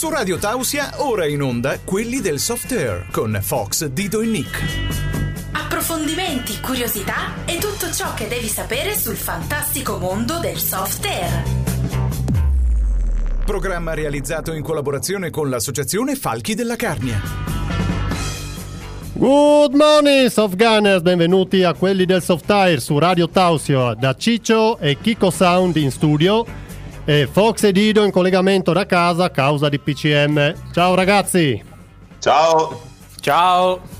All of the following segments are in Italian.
Su Radio Tausia, ora in onda quelli del soft air con Fox, Dido e Nick. Approfondimenti, curiosità e tutto ciò che devi sapere sul fantastico mondo del soft air. Programma realizzato in collaborazione con l'associazione Falchi della Carnia. Good morning, soft gunners, benvenuti a quelli del soft air su Radio Tausio da Ciccio e Kiko Sound in studio e Fox e Dido in collegamento da casa a causa di PCM. Ciao ragazzi! Ciao! Ciao!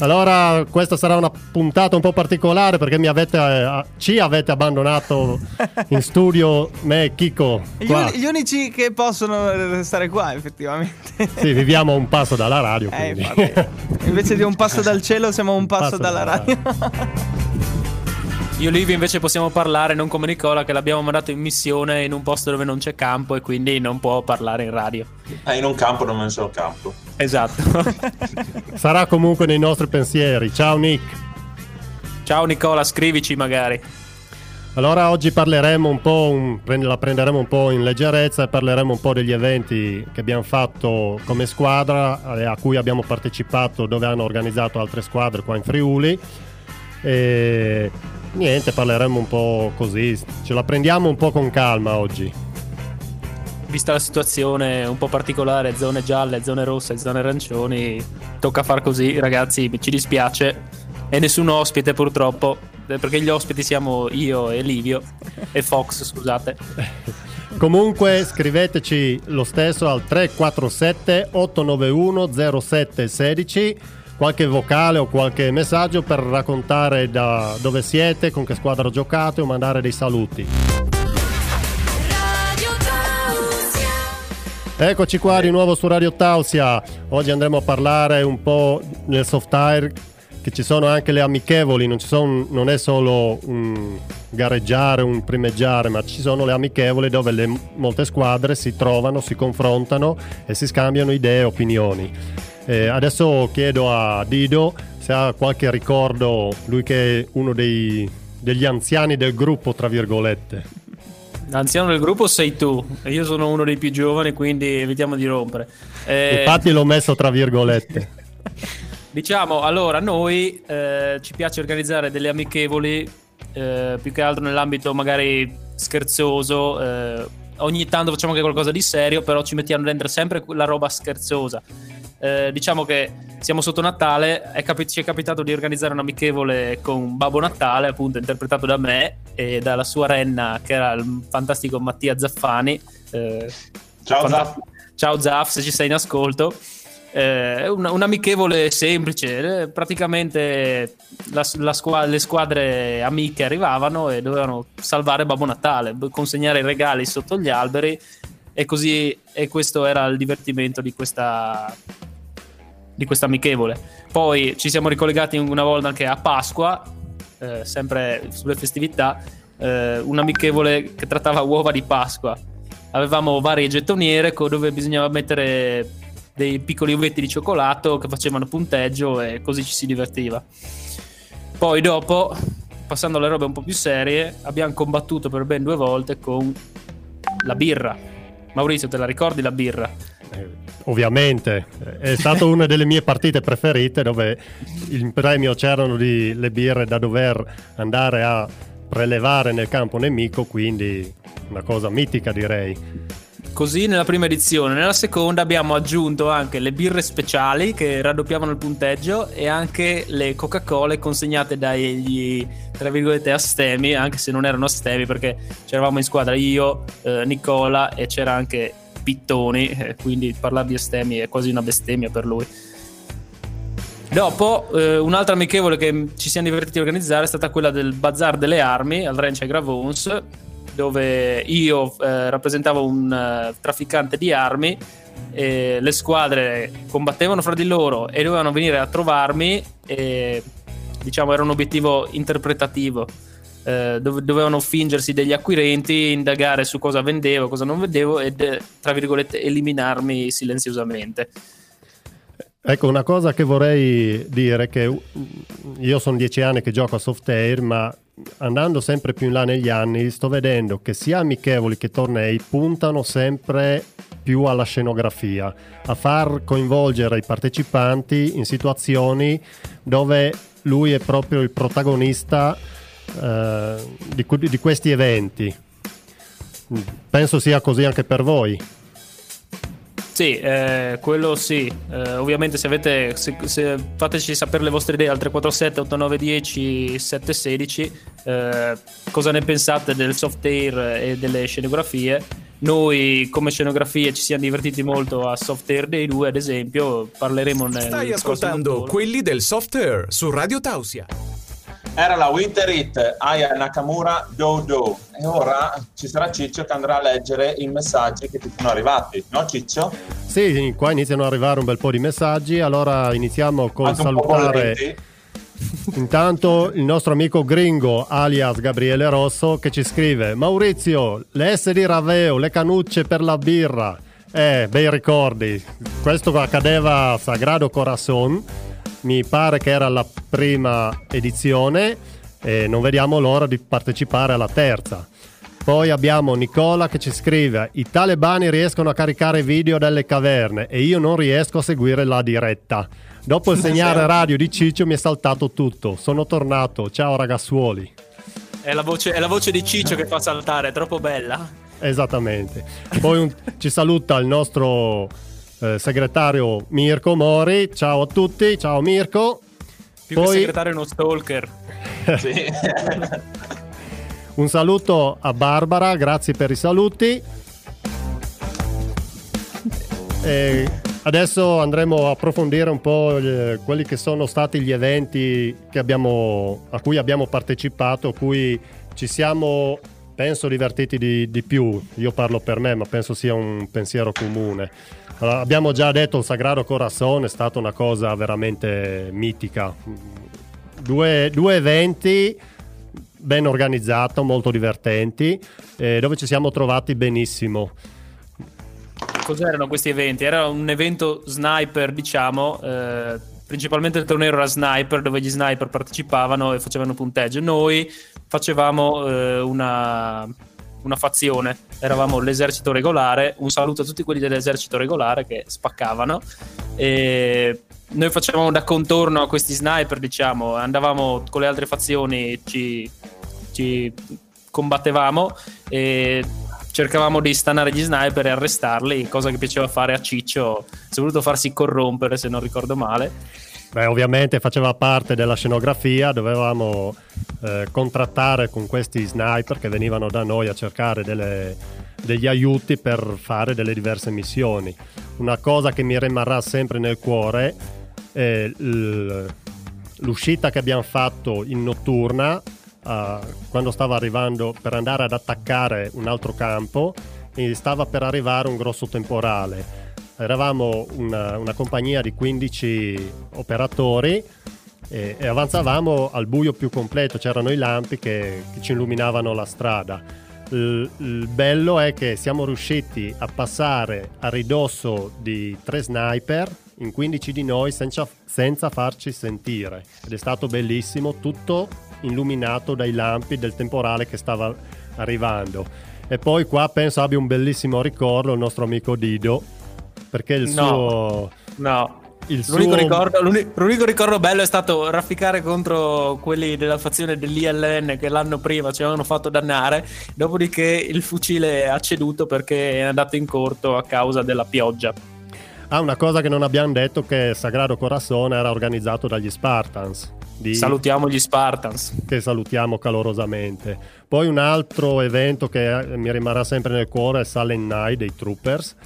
Allora, questa sarà una puntata un po' particolare perché avete, eh, ci avete abbandonato in studio me e Kiko. Gli, un, gli, unici che possono restare qua, effettivamente. Sì, viviamo a un passo dalla radio. Eh, Invece di un passo dal cielo, siamo a un passo, passo dalla radio. Io e Livio invece possiamo parlare non come Nicola che l'abbiamo mandato in missione in un posto dove non c'è campo e quindi non può parlare in radio. Eh, in un campo non c'è un campo. Esatto. Sarà comunque nei nostri pensieri. Ciao Nick. Ciao Nicola, scrivici magari. Allora oggi parleremo un po', un, la prenderemo un po' in leggerezza e parleremo un po' degli eventi che abbiamo fatto come squadra a cui abbiamo partecipato dove hanno organizzato altre squadre qua in Friuli. E niente, parleremo un po' così, ce la prendiamo un po' con calma oggi. Vista la situazione un po' particolare, zone gialle, zone rosse, zone arancioni, tocca far così, ragazzi, ci dispiace. E nessun ospite purtroppo, perché gli ospiti siamo io e Livio e Fox, scusate. Comunque scriveteci lo stesso al 347 891 0716 qualche vocale o qualche messaggio per raccontare da dove siete, con che squadra giocate o mandare dei saluti. Eccoci qua di nuovo su Radio Tausia. Oggi andremo a parlare un po' nel soft air che ci sono anche le amichevoli, non, sono, non, è solo un gareggiare, un primeggiare, ma ci sono le amichevoli dove le, molte squadre si trovano, si confrontano e si scambiano idee e opinioni. Eh, adesso chiedo a Dido se ha qualche ricordo, lui che è uno dei, degli anziani del gruppo, tra virgolette. L'anziano del gruppo sei tu, e io sono uno dei più giovani, quindi evitiamo di rompere. Eh... Infatti l'ho messo tra virgolette. diciamo, allora, noi eh, ci piace organizzare delle amichevoli, eh, più che altro nell'ambito magari scherzoso. Eh, ogni tanto facciamo anche qualcosa di serio, però ci mettiamo dentro sempre la roba scherzosa. Eh, diciamo che siamo sotto Natale, capi- ci è capitato di organizzare un amichevole con Babbo Natale, appunto interpretato da me e dalla sua renna, che era il fantastico Mattia Zaffani. Eh, ciao fantast- Zaff. Ciao Zaff, se ci sei in ascolto. Eh, un, un, amichevole semplice, eh, praticamente la, la squa- le squadre amiche arrivavano e dovevano salvare Babbo Natale, consegnare i regali sotto gli alberi e così e questo era il divertimento di questa di questa amichevole. Poi ci siamo ricollegati una volta anche a Pasqua, eh, sempre sulle festività, eh, un amichevole che trattava uova di Pasqua. Avevamo varie gettoniere dove bisognava mettere dei piccoli uvetti di cioccolato che facevano punteggio e così ci si divertiva. Poi dopo, passando alle robe un po' più serie, abbiamo combattuto per ben due volte con la birra. Maurizio, te la ricordi la birra? Eh, ovviamente, è stata una delle mie partite preferite dove in premio c'erano di, le birre da dover andare a prelevare nel campo nemico, quindi una cosa mitica direi. Così nella prima edizione, nella seconda abbiamo aggiunto anche le birre speciali che raddoppiavano il punteggio e anche le Coca-Cola consegnate dagli tra virgolette astemi, anche se non erano astemi perché c'eravamo in squadra io, eh, Nicola e c'era anche Pittoni, eh, quindi parlare di astemi è quasi una bestemmia per lui. Dopo, eh, un'altra amichevole che ci siamo divertiti a organizzare è stata quella del Bazar delle Armi al Ranch ai Gravons, dove io eh, rappresentavo un uh, trafficante di armi. Le squadre combattevano fra di loro e dovevano venire a trovarmi. E diciamo era un obiettivo interpretativo eh, dovevano fingersi degli acquirenti, indagare su cosa vendevo, cosa non vendevo e, tra virgolette, eliminarmi silenziosamente. Ecco, una cosa che vorrei dire che io sono dieci anni che gioco a Softair, ma andando sempre più in là negli anni sto vedendo che sia amichevoli che tornei puntano sempre più alla scenografia, a far coinvolgere i partecipanti in situazioni dove lui è proprio il protagonista eh, di, di questi eventi. Penso sia così anche per voi. Sì, eh, quello sì. Eh, ovviamente se avete, se, se fateci sapere le vostre idee al 347 8910 716 eh, cosa ne pensate del soft air e delle scenografie. Noi come scenografie ci siamo divertiti molto a Soft Air Day 2 ad esempio, parleremo nel Stai ascoltando quelli del Soft Air su Radio Tausia. Era la Winter Hit Aya Nakamura Do Do e ora ci sarà Ciccio che andrà a leggere i messaggi che ti sono arrivati, no Ciccio? Sì, qua iniziano ad arrivare un bel po' di messaggi, allora iniziamo con Anche salutare intanto il nostro amico gringo alias Gabriele Rosso che ci scrive Maurizio, le S di Raveo, le canucce per la birra. Eh, bei ricordi. Questo accadeva a Sagrado Corazon mi pare che era la prima edizione e non vediamo l'ora di partecipare alla terza. Poi abbiamo Nicola che ci scrive: I talebani riescono a caricare video delle caverne e io non riesco a seguire la diretta. Dopo il segnale radio di Ciccio mi è saltato tutto. Sono tornato. Ciao ragazzuoli. È la voce, è la voce di Ciccio che fa saltare, è troppo bella. Esattamente. Poi un, ci saluta il nostro eh, segretario Mirko Mori. Ciao a tutti, ciao Mirko. Più Poi... che segretario è uno stalker. Un saluto a Barbara, grazie per i saluti. E adesso andremo a approfondire un po' gli, quelli che sono stati gli eventi abbiamo, a cui abbiamo partecipato, a cui ci siamo, penso, divertiti di, di più. Io parlo per me, ma penso sia un pensiero comune. Allora, abbiamo già detto il Sagrado Corazon è stata una cosa veramente mitica. Due, due eventi ben organizzati, molto divertenti, eh, dove ci siamo trovati benissimo. Cos'erano questi eventi? Era un evento sniper, diciamo, eh, principalmente il torneo era sniper, dove gli sniper partecipavano e facevano punteggio. Noi facevamo eh, una una fazione, eravamo l'esercito regolare, un saluto a tutti quelli dell'esercito regolare che spaccavano e noi facevamo da contorno a questi sniper, diciamo, andavamo con le altre fazioni, ci, ci combattevamo e cercavamo di stanare gli sniper e arrestarli, cosa che piaceva fare a Ciccio, si è voluto farsi corrompere se non ricordo male Beh, ovviamente faceva parte della scenografia, dovevamo eh, contrattare con questi sniper che venivano da noi a cercare delle, degli aiuti per fare delle diverse missioni. Una cosa che mi rimarrà sempre nel cuore è l'uscita che abbiamo fatto in notturna uh, quando stava arrivando per andare ad attaccare un altro campo stava per arrivare un grosso temporale. Eravamo una, una compagnia di 15 operatori e, e, avanzavamo al buio più completo, c'erano i lampi che, che ci illuminavano la strada. Il, il, bello è che siamo riusciti a passare a ridosso di tre sniper in 15 di noi senza, senza farci sentire. Ed è stato bellissimo, tutto illuminato dai lampi del temporale che stava arrivando. E poi qua penso abbia un bellissimo ricordo il nostro amico Dido perché il no, suo... No, il l'unico, suo... ricordo, l'unico, ricordo, bello è stato rafficare contro quelli della fazione dell'ILN che l'anno prima ci avevano fatto dannare. Dopodiché il fucile ha ceduto perché è andato in corto a causa della pioggia. Ah, una cosa che non abbiamo detto che Sagrado Corazon era organizzato dagli Spartans. Di... Salutiamo gli Spartans. Che salutiamo calorosamente. Poi un altro evento che mi rimarrà sempre nel cuore è Silent Night dei Troopers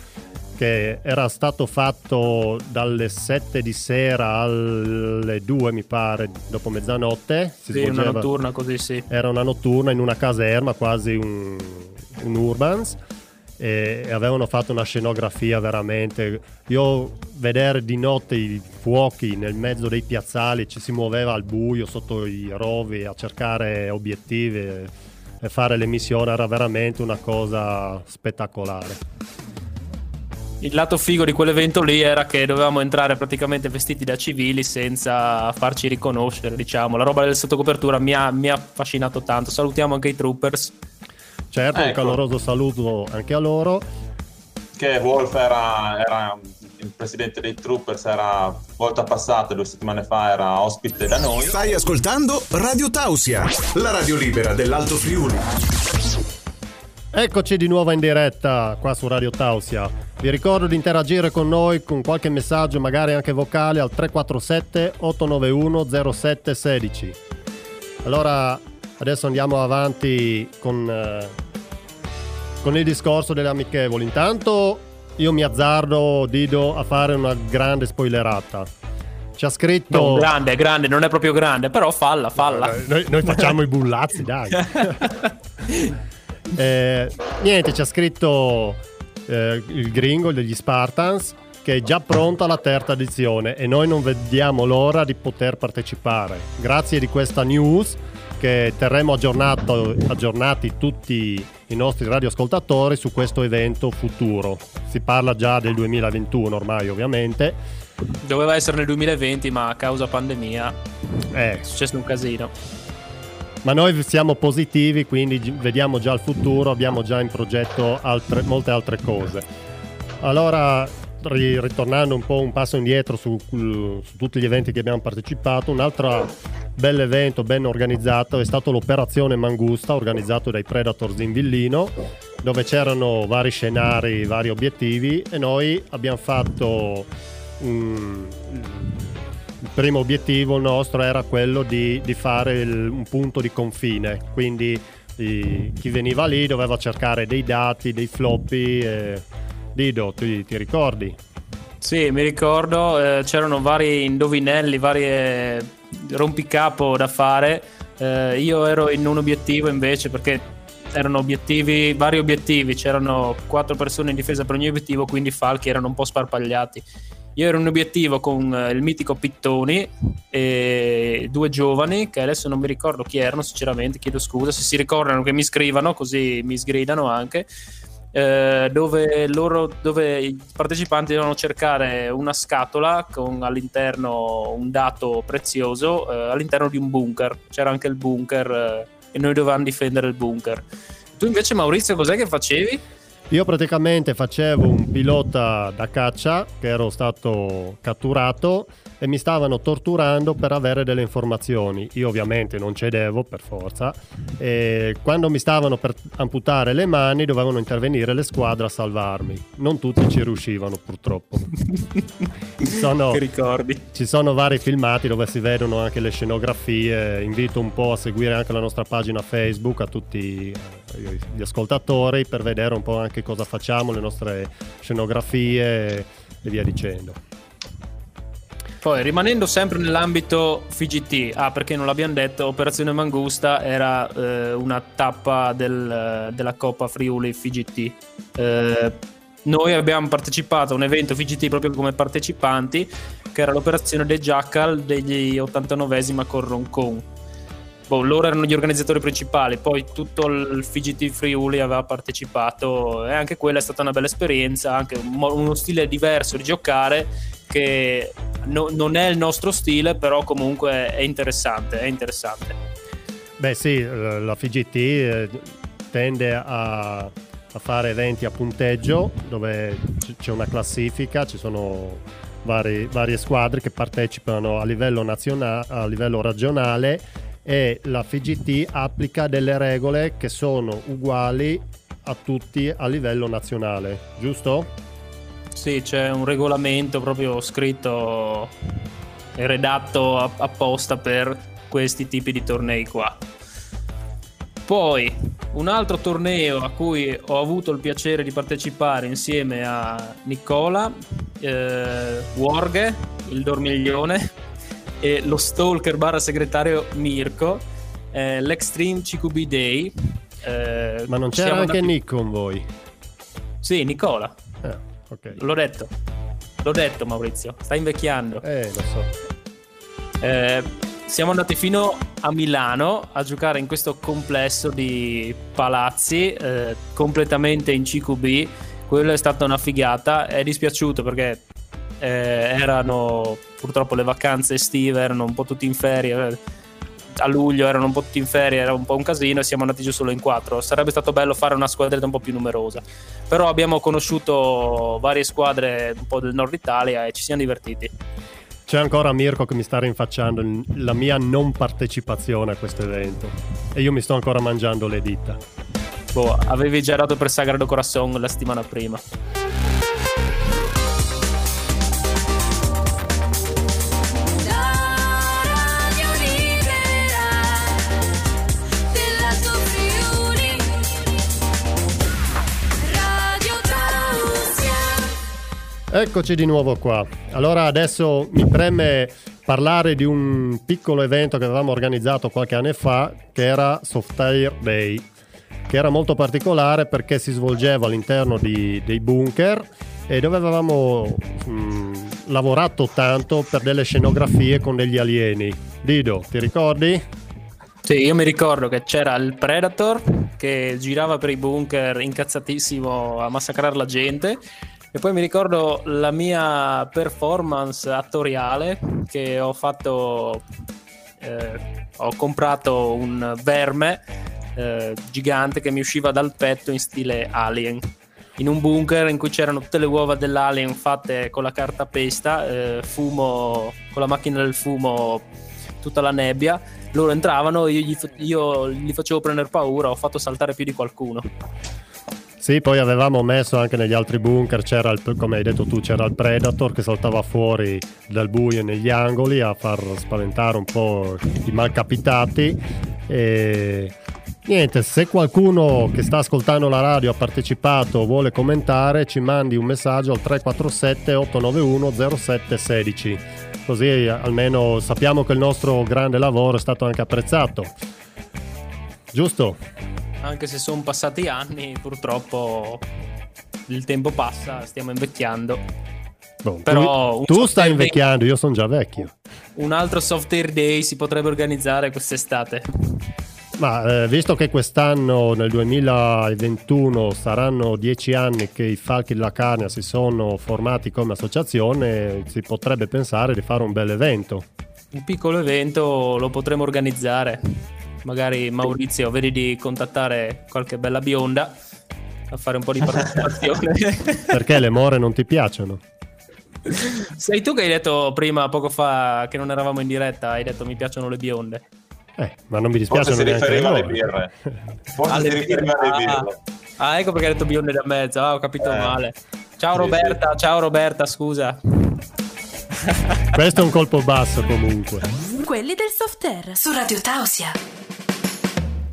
che era stato fatto dalle 7 di sera alle 2 mi pare dopo mezzanotte si sì, svolgeva, una notturna così sì era una notturna in una caserma quasi un, un urbans e, avevano fatto una scenografia veramente io vedere di notte i fuochi nel mezzo dei piazzali ci si muoveva al buio sotto i rovi a cercare obiettivi e fare le missioni era veramente una cosa spettacolare il lato figo di quell'evento lì era che dovevamo entrare praticamente vestiti da civili senza farci riconoscere, diciamo. La roba del sottocopertura mi ha, mi ha affascinato tanto. Salutiamo anche i troopers. Certo, un Ecco. caloroso saluto anche a loro. Che Wolf era, era il presidente dei Troopers, era volta passata, due settimane fa, era ospite da noi. Stai ascoltando Radio Tausia, la radio libera dell'Alto Friuli. Eccoci di nuovo in diretta qua su Radio Tausia. Vi ricordo di interagire con noi con qualche messaggio, magari anche vocale, al 347 891 0716. Allora, adesso andiamo avanti con, eh, con il discorso delle amichevoli. Intanto io mi azzardo, Dido, a fare una grande spoilerata. Ci ha scritto... No, grande, grande, non è proprio grande, però falla, falla. Eh, Noi, noi facciamo i bullazzi, dai. Eh, niente, ci ha scritto eh, il gringo degli Spartans che è già pronta la terza edizione e noi non vediamo l'ora di poter partecipare. Grazie di questa news che terremo aggiornato- aggiornati tutti i nostri radioascoltatori su questo evento futuro. Si parla già del 2021 ormai ovviamente. Doveva essere nel 2020, ma a causa pandemia Eh, è successo un casino. Ma noi siamo positivi, quindi vediamo già il futuro, abbiamo già in progetto altre- molte altre cose. Allora, ritornando un po' un passo indietro su, su tutti gli eventi che abbiamo partecipato, un altro bel evento ben organizzato è stato l'Operazione Mangusta, organizzato dai Predators in Villino, dove c'erano vari scenari, vari obiettivi e noi abbiamo fatto un, il primo obiettivo nostro era quello di, di fare il- un punto di confine, quindi chi veniva lì doveva cercare dei dati, dei floppy. e- Dido, ti, ti ricordi? Sì, mi ricordo, eh, c'erano vari indovinelli, varie rompicapo da fare. Eh, io ero in un obiettivo invece perché erano obiettivi, vari obiettivi, c'erano quattro persone in difesa per ogni obiettivo, quindi i falchi erano un po' sparpagliati. Io ero in un obiettivo con eh, il mitico Pittoni e due giovani che adesso non mi ricordo chi erano, sinceramente, chiedo scusa. Se si ricordano che mi scrivano, così mi sgridano anche. Eh, dove, loro, dove i partecipanti dovevano cercare una scatola con all'interno un dato prezioso eh, all'interno di un bunker. C'era anche il bunker eh, e noi dovevamo difendere il bunker. Tu invece, Maurizio, cos'è che facevi? Io praticamente facevo un pilota da caccia che ero stato catturato e mi stavano torturando per avere delle informazioni. Io ovviamente non cedevo per forza e quando mi stavano per amputare le mani dovevano intervenire le squadre a salvarmi. Non tutti ci riuscivano purtroppo. Ci sono, ci sono vari filmati dove si vedono anche le scenografie. Invito un po' a seguire anche la nostra pagina Facebook a tutti eh, gli ascoltatori per vedere un po' anche cosa facciamo, le nostre scenografie e via dicendo. Poi, rimanendo sempre nell'ambito FGT, ah, perché non l'abbiamo detto, Operazione Mangusta era eh, una tappa del- della Coppa Friuli FGT. Eh, noi abbiamo partecipato a un evento FGT proprio come partecipanti, che era l'operazione dei Jackal degli 89esima con Roncon. Boh, loro erano gli organizzatori principali, poi tutto il FGT Friuli aveva partecipato e anche quella è stata una bella esperienza, anche uno stile diverso di giocare che no- non è il nostro stile, però comunque è interessante, è interessante. Beh sì, la FGT eh, tende a, a fare eventi a punteggio dove c'è una classifica, ci sono vari- varie squadre che partecipano a livello, nazionale, a livello regionale e la FGT applica delle regole che sono uguali a tutti a livello nazionale, giusto? Sì, c'è un regolamento proprio scritto e redatto a- apposta per questi tipi di tornei qua. Poi un altro torneo a cui ho avuto il piacere di partecipare insieme a Nicola, eh, Warghe, il dormiglione, e lo stalker barra segretario Mirko, eh, l'Extreme CQB Day. eh, Ma non c'era anche andati- Nick con voi? Sì, Nicola. Ah, ok. L'ho detto. L'ho detto Maurizio, sta invecchiando. Eh, lo so. Eh, siamo andati fino a Milano a giocare in questo complesso di palazzi eh, completamente in CQB. Quella è stata una figata. È dispiaciuto perché eh, erano purtroppo le vacanze estive, erano un po' tutti in ferie. A luglio erano un po' tutti in ferie, era un po' un casino e siamo andati giù solo in quattro. Sarebbe stato bello fare una squadretta un po' più numerosa. Però abbiamo conosciuto varie squadre un po' del nord Italia e ci siamo divertiti. C'è ancora Mirko che mi sta rinfacciando la mia non partecipazione a questo evento e io mi sto ancora mangiando le dita. Boh, avevi già dato per Sagrado Corazon la settimana prima. Eccoci di nuovo qua. Allora adesso mi preme parlare di un piccolo evento che avevamo organizzato qualche anno fa che era Software Day, che era molto particolare perché si svolgeva all'interno di, dei bunker e dove avevamo mh, lavorato tanto per delle scenografie con degli alieni. Dido, ti ricordi? Sì, io mi ricordo che c'era il Predator che girava per i bunker incazzatissimo a massacrare la gente e poi mi ricordo la mia performance attoriale che ho fatto, eh, ho comprato un verme eh, gigante che mi usciva dal petto in stile alien. In un bunker in cui c'erano tutte le uova dell'alien fatte con la carta pesta, eh, fumo, con la macchina del fumo, tutta la nebbia. Loro entravano, io gli, io gli facevo prendere paura, ho fatto saltare più di qualcuno. Sì, poi avevamo messo anche negli altri bunker, c'era il, come hai detto tu, c'era il Predator che saltava fuori dal buio negli angoli a far spaventare un po' i malcapitati. E niente, se qualcuno che sta ascoltando la radio ha partecipato o vuole commentare, ci mandi un messaggio al 347 891 0716. Così almeno sappiamo che il nostro grande lavoro è stato anche apprezzato. Giusto? Anche se sono passati anni, purtroppo il tempo passa, stiamo invecchiando. Boh, Però tu, tu stai invecchiando, day, io sono già vecchio. Un altro software day si potrebbe organizzare quest'estate. Ma eh, visto che quest'anno, nel 2021, saranno dieci anni che i Falchi della Carnia si sono formati come associazione, si potrebbe pensare di fare un bel evento. Un piccolo evento lo potremmo organizzare magari Maurizio vedi di contattare qualche bella bionda a fare un po' di partecipazione. Perché le more non ti piacciono? Sei tu che hai detto prima, poco fa, che non eravamo in diretta, hai detto mi piacciono le bionde. Eh, ma non mi dispiace Forse si riferiva alle birre. Forse alle si riferiva alle birre. Ah, ecco perché hai detto bionde da mezzo, ah, ho capito eh. male. Ciao sì, Roberta, sì. ciao Roberta, scusa. Questo è un colpo basso comunque. Quelli del soft air su Radio Tausia.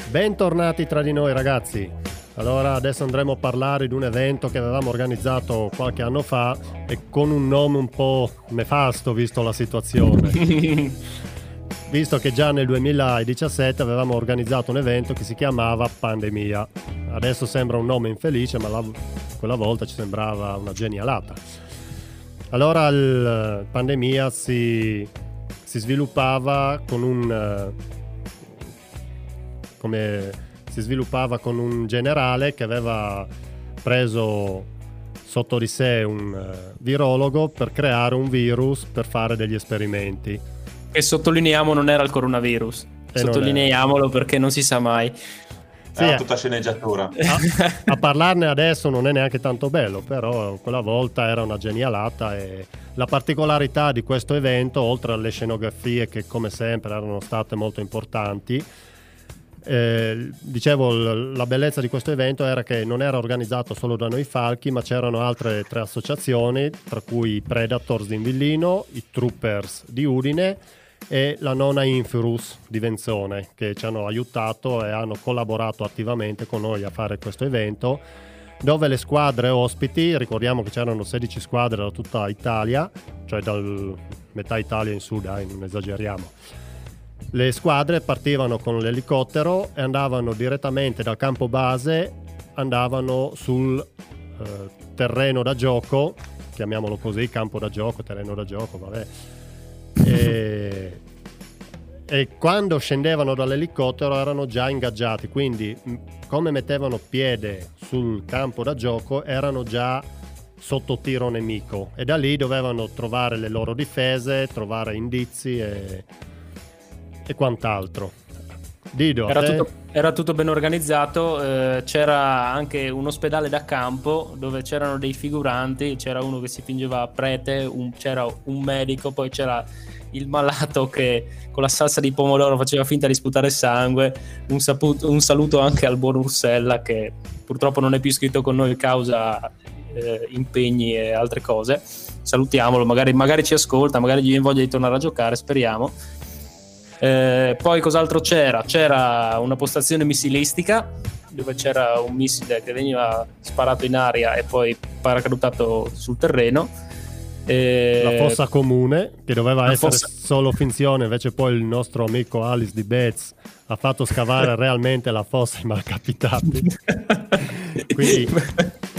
Bentornati tra di noi ragazzi. Allora adesso andremo a parlare di un evento che avevamo organizzato qualche anno fa e con un nome un po' nefasto visto la situazione. visto che già nel 2017 avevamo organizzato un evento che si chiamava Pandemia. Adesso sembra un nome infelice, ma la, quella volta ci sembrava una genialata. Allora il Pandemia si, si sviluppava con un come si sviluppava con un generale che aveva preso sotto di sé un uh, virologo per creare un virus per fare degli esperimenti. E sottolineiamo non era il coronavirus. E Sottolineiamolo perché non si sa mai. Sì, era tutta sceneggiatura. A, a, parlarne adesso non è neanche tanto bello, però quella volta era una genialata e la particolarità di questo evento, oltre alle scenografie che come sempre erano state molto importanti, eh, dicevo, la bellezza di questo evento era che non era organizzato solo da noi falchi, ma c'erano altre tre associazioni, tra cui i Predators di Invillino, i Troopers di Udine e la nona Infirus di Venzone, che ci hanno aiutato e hanno collaborato attivamente con noi a fare questo evento dove le squadre ospiti, ricordiamo che c'erano 16 squadre da tutta Italia, cioè dal metà Italia in su, dai, non esageriamo le squadre partivano con l'elicottero e andavano direttamente dal campo base, andavano sul eh, terreno da gioco, chiamiamolo così, campo da gioco, terreno da gioco, vabbè. E, e quando scendevano dall'elicottero erano già ingaggiati, quindi come mettevano piede sul campo da gioco erano già sotto tiro nemico e da lì dovevano trovare le loro difese, trovare indizi e, e quant'altro. Dido, Era te? tutto, era tutto ben organizzato, eh, c'era anche un ospedale da campo dove c'erano dei figuranti, c'era uno che si fingeva prete, un- c'era un medico, poi c'era il malato che con la salsa di pomodoro faceva finta di sputare sangue, un, sapu- un saluto anche al buon Ursella che purtroppo non è più iscritto con noi causa eh, impegni e altre cose. Salutiamolo, magari, magari ci ascolta, magari gli viene voglia di tornare a giocare, speriamo. Eh, poi cos'altro c'era? C'era una postazione missilistica dove c'era un missile che veniva sparato in aria e poi paracadutato sul terreno. Eh, la fossa comune che doveva la essere fossa- solo finzione, invece poi il nostro amico Alice di Betz ha fatto scavare realmente la fossa ai malcapitati. Quindi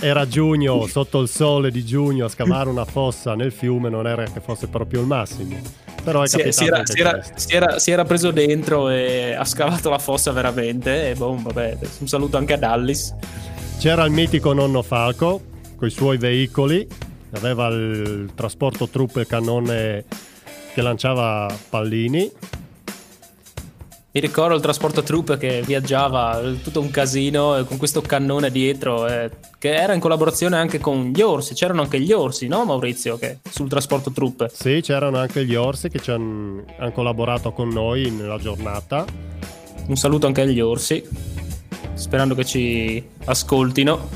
era giugno, sotto il sole di giugno, a scavare una fossa nel fiume non era che fosse proprio il massimo. Però è si, si era, si era- era- si era preso dentro e ha scavato la fossa veramente. E boh, vabbè, un saluto anche ad Alice. C'era il mitico nonno Falco con i suoi veicoli, aveva il trasporto truppe cannone che lanciava pallini. Mi ricordo il trasporto truppe che viaggiava, tutto un casino eh, con questo cannone dietro, eh, che era in collaborazione anche con gli orsi. C'erano anche gli orsi, no Maurizio? Che, sul trasporto truppe. Sì, c'erano anche gli orsi che ci hanno hanno collaborato con noi nella giornata. Un saluto anche agli orsi, sperando che ci ascoltino.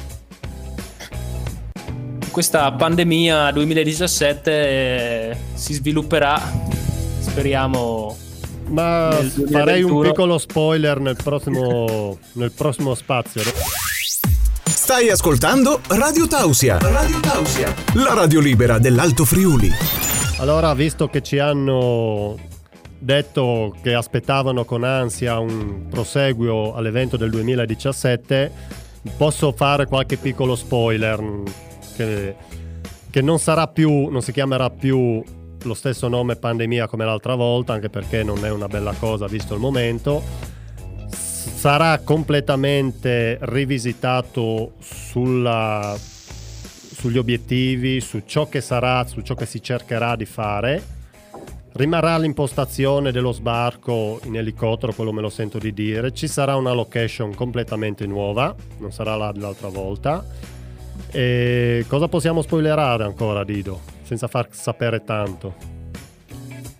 Questa pandemia 2017 eh, si svilupperà, speriamo. Ma farei un 2021. piccolo spoiler nel prossimo, nel prossimo spazio. Stai ascoltando Radio Tausia. Radio Tausia. La radio libera dell'Alto Friuli. Allora, visto che ci hanno detto che aspettavano con ansia un proseguio all'evento del 2017, posso fare qualche piccolo spoiler che, che non sarà più, non si chiamerà più lo stesso nome pandemia come l'altra volta, anche perché non è una bella cosa visto il momento. Sarà completamente rivisitato sulla, sugli obiettivi, su ciò che sarà, su ciò che si cercherà di fare. Rimarrà l'impostazione dello sbarco in elicottero, quello me lo sento di dire. Ci sarà una location completamente nuova, non sarà la dell'altra volta. E cosa possiamo spoilerare ancora, Dido? Senza far sapere tanto.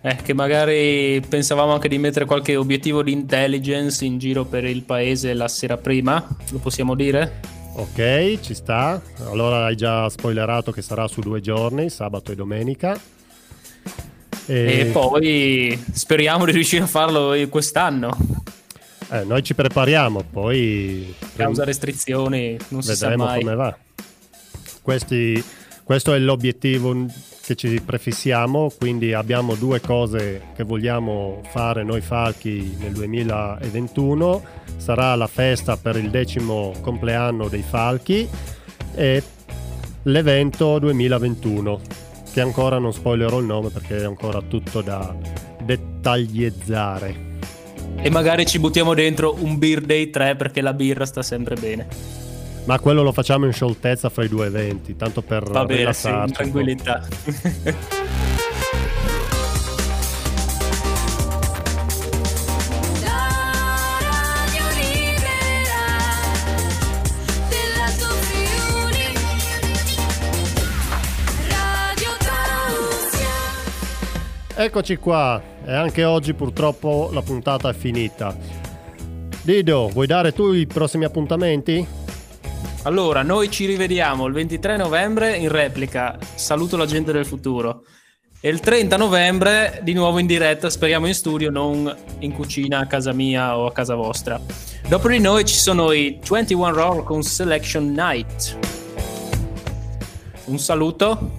Eh, che magari pensavamo anche di mettere qualche obiettivo di intelligence in giro per il paese la sera prima, lo possiamo dire? Ok, ci sta. Allora hai già spoilerato che sarà su due giorni, sabato e domenica. E poi speriamo di riuscire a farlo quest'anno. eh, noi ci prepariamo, poi Causa restrizioni, non si sa vedremo mai. come va. Questi- questo è l'obiettivo che ci prefissiamo, quindi abbiamo due cose che vogliamo fare noi falchi nel 2021. Sarà la festa per il decimo compleanno dei falchi e l'evento 2021, che ancora non spoilerò il nome perché è ancora tutto da dettagliezzare. E magari ci buttiamo dentro un Beer Day 3 perché la birra sta sempre bene. Ma quello lo facciamo in scioltezza fra i due eventi, tanto per Va bene, sì, in tranquillità. Eccoci qua, e anche oggi purtroppo la puntata è finita. Dido, vuoi dare tu i prossimi appuntamenti? Allora, noi ci rivediamo il 23 novembre in replica. Saluto la gente del futuro. E il 30 novembre di nuovo in diretta, speriamo in studio, non in cucina a casa mia o a casa vostra. Dopo di noi ci sono i 21 Roar con Selection Night. Un saluto,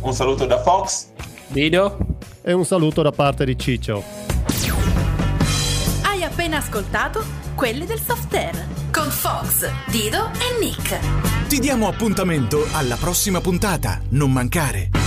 Un saluto da Fox. Dido. E un saluto da parte di Ciccio. Hai appena ascoltato quelli del soft con Fox, Dido e Nick. Ti diamo appuntamento alla prossima puntata. Non mancare.